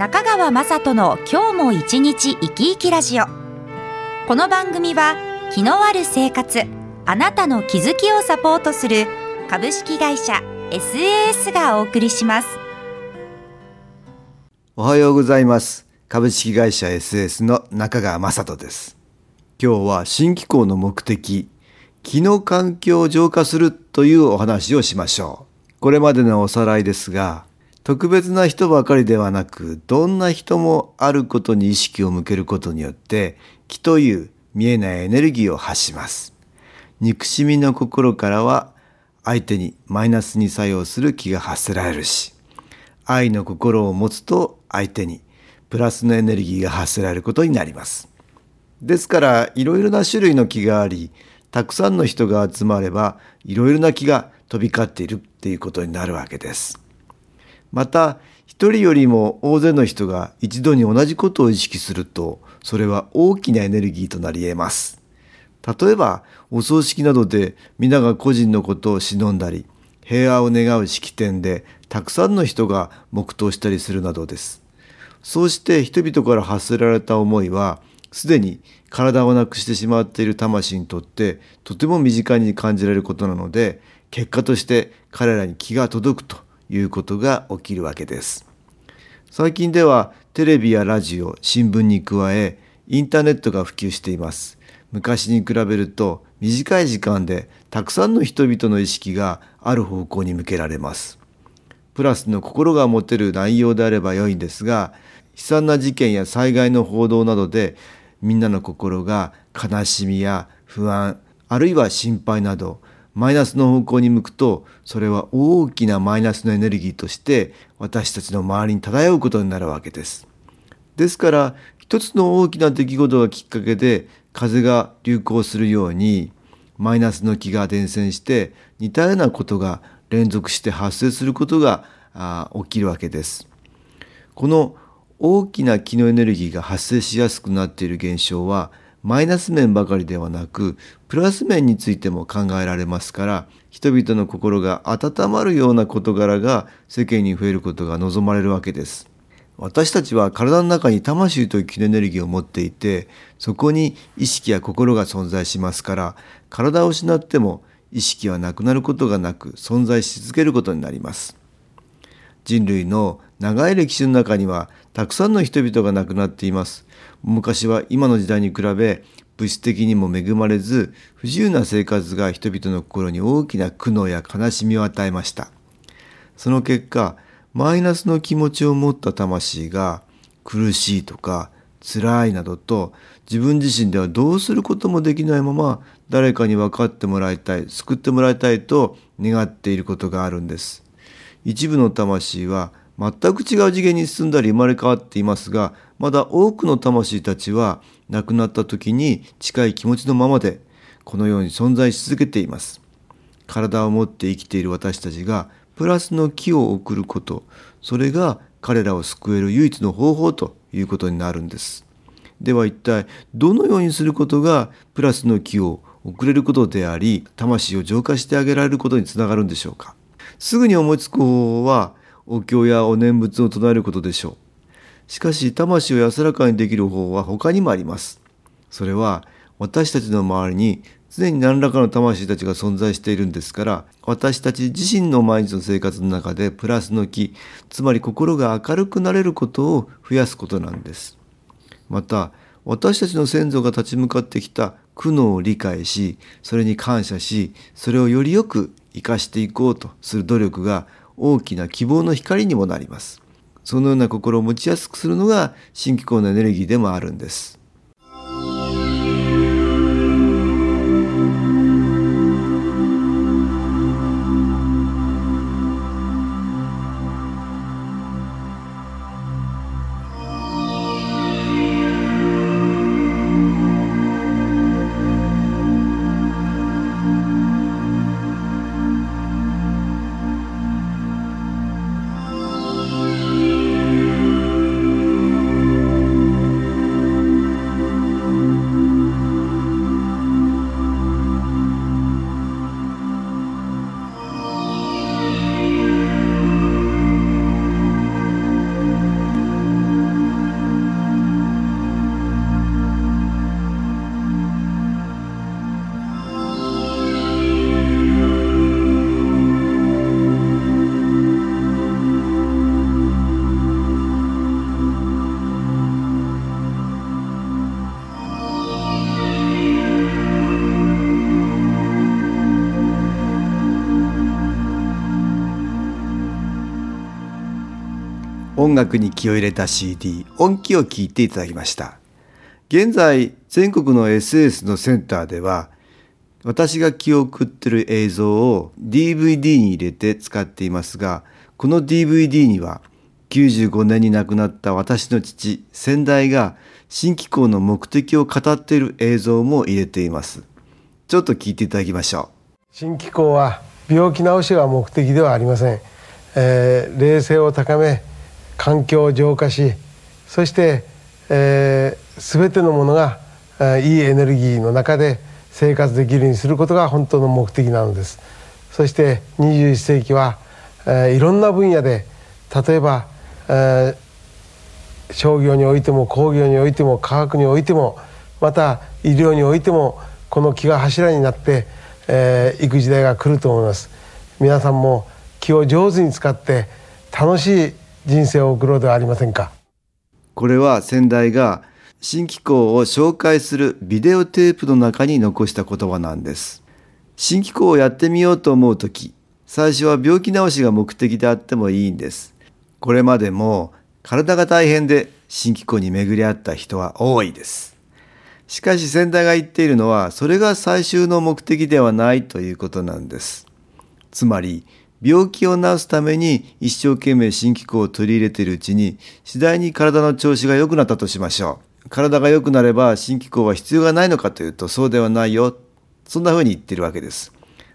中川雅人の今日も一日生き生きラジオ。この番組は気のある生活あなたの気づきをサポートする株式会社 SAS がお送りします。おはようございます。株式会社 SAS の中川雅人です。今日は新機構の目的気の環境を浄化するというお話をしましょう。これまでのおさらいですが特別な人ばかりではなく、どんな人もあることに意識を向けることによって、気という見えないエネルギーを発します。憎しみの心からは、相手にマイナスに作用する気が発せられるし、愛の心を持つと相手にプラスのエネルギーが発せられることになります。ですから、いろいろな種類の気があり、たくさんの人が集まれば、いろいろな気が飛び交っているっていうことになるわけです。また一人よりも大勢の人が一度に同じことを意識するとそれは大きなエネルギーとなり得ます。例えばお葬式などで皆が個人のことを忍んだり平和を願う式典でたくさんの人が黙祷したりするなどです。そうして人々から発せられた思いはすでに体をなくしてしまっている魂にとってとても身近に感じられることなので結果として彼らに気が届くということが起きるわけです。最近ではテレビやラジオ、新聞に加え、インターネットが普及しています。昔に比べると短い時間でたくさんの人々の意識がある方向に向けられます。プラスの心が持てる内容であれば良いんですが、悲惨な事件や災害の報道などでみんなの心が悲しみや不安、あるいは心配などマイナスの方向に向くとそれは大きなマイナスのエネルギーとして私たちの周りに漂うことになるわけです。ですから一つの大きな出来事がきっかけで風が流行するようにマイナスの気が伝染して似たようなことが連続して発生することが起きるわけです。この大きな気のエネルギーが発生しやすくなっている現象はマイナス面ばかりではなくプラス面についても考えられますから人々の心が温まるような事柄が世間に増えることが望まれるわけです。私たちは体の中に魂という気のエネルギーを持っていてそこに意識や心が存在しますから体を失っても意識はなくなることがなく存在し続けることになります。人類の長い歴史の中にはたくさんの人々が亡くなっています。昔は今の時代に比べ物質的にも恵まれず不自由な生活が人々の心に大きな苦悩や悲しみを与えました。その結果マイナスの気持ちを持った魂が苦しいとか辛いなどと自分自身ではどうすることもできないまま誰かに分かってもらいたい救ってもらいたいと願っていることがあるんです。一部の魂は全く違う次元に進んだり生まれ変わっていますがまだ多くの魂たちは亡くなった時に近い気持ちのままでこのように存在し続けています。体を持って生きている私たちがプラスの気を送ることそれが彼らを救える唯一の方法ということになるんです。では一体どのようにすることがプラスの気を送れることであり魂を浄化してあげられることにつながるんでしょうか。すぐに思いつく方法はお経やお念仏を唱えることでしょう。しかし、魂を安らかにできる方法は他にもあります。それは、私たちの周りに常に何らかの魂たちが存在しているんですから、私たち自身の毎日の生活の中でプラスの気、つまり心が明るくなれることを増やすことなんです。また、私たちの先祖が立ち向かってきた苦悩を理解し、それに感謝し、それをよりよく生かしていこうとする努力が大きな希望の光にもなります。そのような心を持ちやすくするのが新機構のエネルギーでもあるんです。音楽に気を入れた CD 音気を聞いていただきました。現在全国の SS のセンターでは私が記憶ってる映像を DVD に入れて使っていますがこの DVD には95年に亡くなった私の父先代が新機構の目的を語っている映像も入れています。ちょっと聞いていただきましょう。新機構は病気治しが目的ではありません、えー、冷静を高め環境を浄化しそして、えー、全てのものが、えー、いいエネルギーの中で生活できるようにすることが本当の目的なのです。そして21世紀は、えー、いろんな分野で例えば、えー、商業においても工業においても科学においてもまた医療においてもこの気が柱になって、えー、く時代が来ると思います。皆さんも気を上手に使って楽しい人生を送ろうではありませんか？これは先代が新機構を紹介するビデオテープの中に残した言葉なんです。新機構をやってみようと思う時最初は病気治しが目的であってもいいんです。これまでも体が大変で新機構に巡り合った人は多いです。しかし先代が言っているのはそれが最終の目的ではないということなんです。つまり病気を治すために一生懸命新機構を取り入れているうちに次第に体の調子が良くなったとしましょう。体が良くなれば新機構は必要がないのかというとそうではないよ。そんな風に言ってるわけです。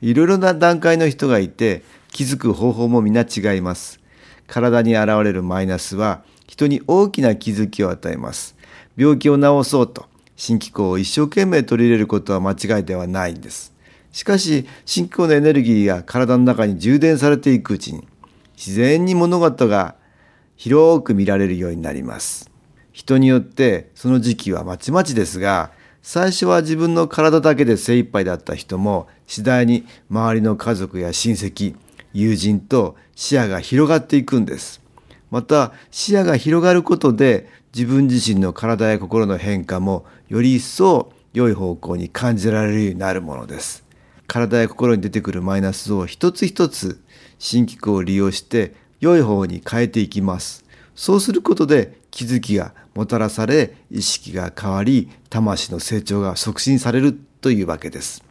いろいろな段階の人がいて気づく方法も皆違います。体に現れるマイナスは人に大きな気づきを与えます。病気を治そうと新機構を一生懸命取り入れることは間違いではないんです。しかし、信仰のエネルギーが体の中に充電されていくうちに、自然に物事が広く見られるようになります。人によってその時期はまちまちですが、最初は自分の体だけで精一杯だった人も、次第に周りの家族や親戚、友人と視野が広がっていくんです。また視野が広がることで自分自身の体や心の変化もより一層良い方向に感じられるようになるものです。体や心に出てくるマイナスを一つ一つ新機構を利用して良い方に変えていきます。そうすることで気づきがもたらされ意識が変わり魂の成長が促進されるというわけです。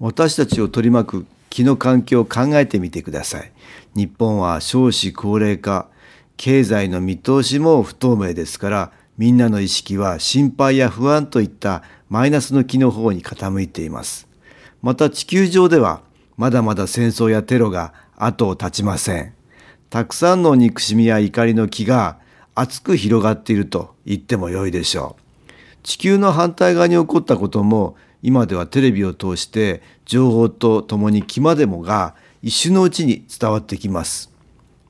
私たちを取り巻く気の環境を考えてみてください。日本は少子高齢化、経済の見通しも不透明ですからみんなの意識は心配や不安といったマイナスの気の方に傾いています。また地球上ではまだまだ戦争やテロが後を絶ちません。たくさんの憎しみや怒りの気が熱く広がっていると言ってもよいでしょう。地球の反対側に起こったことも今ではテレビを通して情報とともに気までもが一瞬のうちに伝わってきます。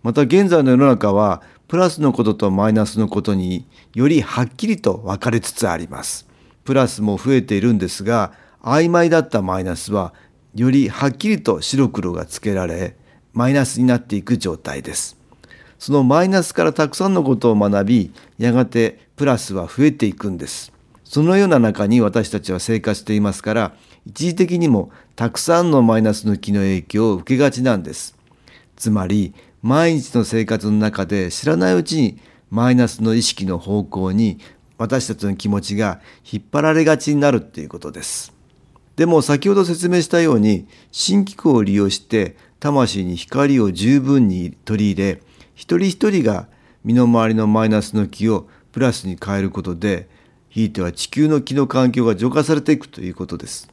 また現在の世の中はプラスのこととマイナスのことによりはっきりと分かれつつあります。プラスも増えているんですが曖昧だったマイナスはよりはっきりと白黒がつけられマイナスになっていく状態です。そのマイナスからたくさんのことを学びやがてプラスは増えていくんです。そのような中に私たちは生活していますから一時的にもたくさんのマイナスの気の影響を受けがちなんです。つまり毎日の生活の中で知らないうちにマイナスの意識の方向に私たちの気持ちが引っ張られがちになるっていうことです。でも先ほど説明したように新機構を利用して魂に光を十分に取り入れ一人一人が身の回りのマイナスの気をプラスに変えることでひいては地球の気の環境が浄化されていくということです。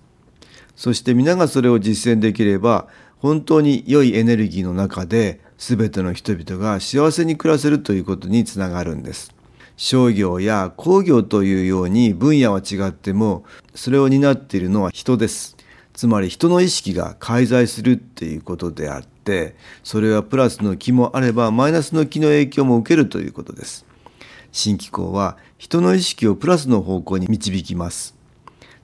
そして皆がそれを実践できれば本当に良いエネルギーの中で全ての人々が幸せに暮らせるということにつながるんです。商業や工業というように分野は違ってもそれを担っているのは人です。つまり人の意識が介在するっていうことであってそれはプラスの気もあればマイナスの気の影響も受けるということです。新機構は人の意識をプラスの方向に導きます。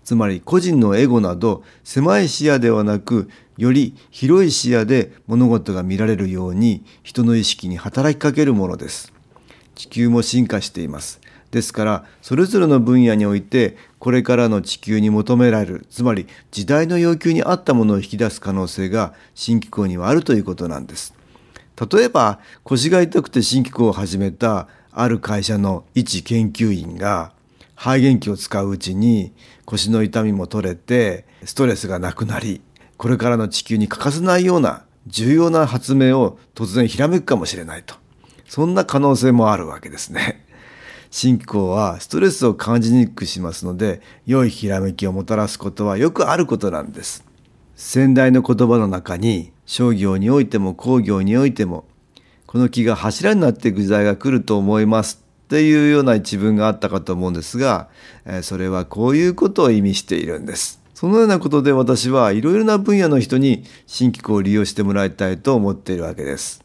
つまり個人のエゴなど狭い視野ではなくより広い視野で物事が見られるように人の意識に働きかけるものです。地球も進化しています。ですからそれぞれの分野においてこれからの地球に求められるつまり時代の要求に合ったものを引き出す可能性が新機構にはあるということなんです。例えば腰が痛くて新機構を始めたある会社の一研究員が肺元気を使ううちに腰の痛みも取れてストレスがなくなりこれからの地球に欠かせないような重要な発明を突然ひらめくかもしれないとそんな可能性もあるわけですね。新機構はストレスを感じにくくしますので良いひらめきをもたらすことはよくあることなんです。先代の言葉の中に商業においても工業においてもこの木が柱になっていく時代が来ると思いますっていうような一文があったかと思うんですがそれはこういうことを意味しているんです。そのようなことで私はいろいろな分野の人に新機構を利用してもらいたいと思っているわけです。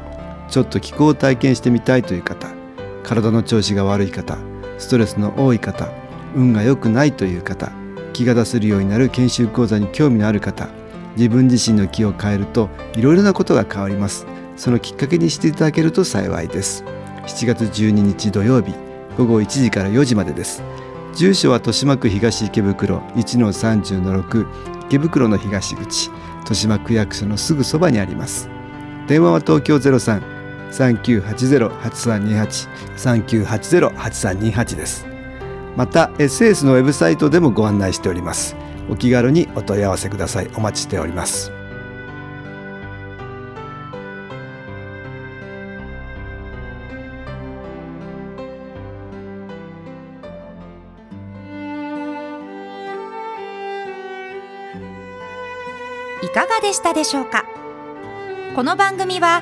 ちょっと気候を体験してみたいという方体の調子が悪い方ストレスの多い方運が良くないという方気が出せるようになる研修講座に興味のある方自分自身の気を変えるといろいろなことが変わります。そのきっかけにしていただけると幸いです。7月12日土曜日午後1時から4時までです。住所は豊島区東池袋1-30-6池袋の東口豊島区役所のすぐそばにあります。電話は東京03 3980-8328 3980-8328です。また SS のウェブサイトでもご案内しております。お気軽にお問い合わせください。お待ちしております。いかがでしたでしょうか？この番組は